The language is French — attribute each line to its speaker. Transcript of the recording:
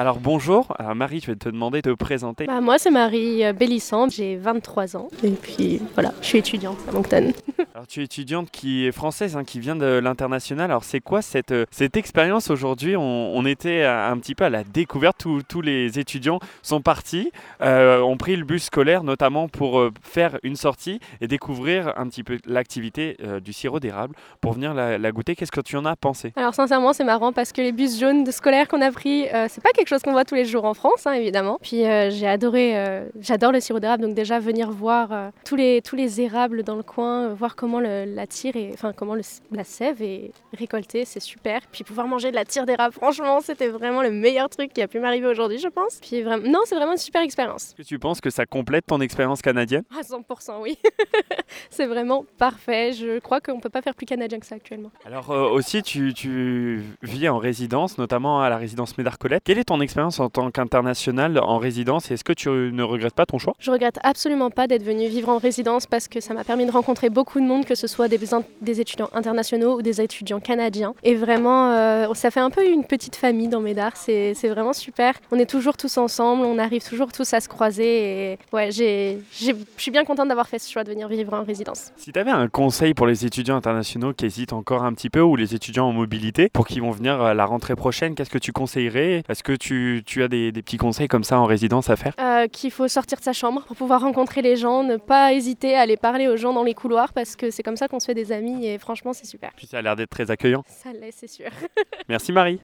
Speaker 1: Alors bonjour, Alors, Marie, je vais te demander de te présenter.
Speaker 2: Bah, moi c'est Marie euh, Bélissant, j'ai 23 ans et puis voilà, je suis étudiante à Moncton.
Speaker 1: Alors tu es étudiante qui est française, hein, qui vient de l'international. Alors c'est quoi cette, euh, cette expérience aujourd'hui? On, était un petit peu à la découverte, tous, les étudiants sont partis, euh, ont pris le bus scolaire notamment pour euh, faire une sortie et découvrir un petit peu l'activité euh, du sirop d'érable pour venir la, goûter. Qu'est-ce que tu en as pensé?
Speaker 2: Alors sincèrement, c'est marrant parce que les bus jaunes de scolaire qu'on a pris, c'est pas quelque chose qu'on voit tous les jours en France, hein, évidemment. Puis j'ai adoré, j'adore le sirop d'érable, donc déjà venir voir tous les tous les érables dans le coin, voir comment le- la tire et enfin comment le- la sève est récoltée, c'est super. Puis pouvoir manger de la tire d'érable, franchement, c'était vraiment le meilleur truc qui a pu m'arriver aujourd'hui, je pense. Puis vraiment, non, c'est vraiment une super expérience.
Speaker 1: Est-ce que tu penses que ça complète ton expérience canadienne?
Speaker 2: À 100%, oui. c'est vraiment parfait. Je crois qu'on peut pas faire plus canadien que ça actuellement.
Speaker 1: Alors euh, aussi, tu, tu vis en résidence, notamment à la résidence Médard-Colette. Quelle est ton expérience en tant qu'international en résidence et est-ce que tu ne regrettes pas ton choix?
Speaker 2: Je regrette absolument pas d'être venue vivre en résidence parce que ça m'a permis de rencontrer beaucoup de monde, que ce soit des, étudiants internationaux ou des étudiants canadiens. Et vraiment, euh, ça fait un peu une petite famille dans Médard. C'est vraiment super. On est toujours tous ensemble, on arrive toujours tous à se croiser. Et ouais, je suis bien contente d'avoir fait ce choix de venir vivre en résidence.
Speaker 1: Si tu avais un conseil pour les étudiants internationaux qui hésitent encore un petit peu ou les étudiants en mobilité pour qui vont venir à la rentrée prochaine, qu'est-ce que tu conseillerais? Est-ce que tu, tu as des, des petits conseils comme ça en résidence à faire?
Speaker 2: Euh, qu'il faut sortir de sa chambre pour pouvoir rencontrer les gens, ne pas hésiter à aller parler aux gens dans les couloirs parce que c'est comme ça qu'on se fait des amis et franchement c'est super.
Speaker 1: Puis ça a l'air d'être très accueillant.
Speaker 2: Ça l'est, c'est sûr.
Speaker 1: Merci Marie.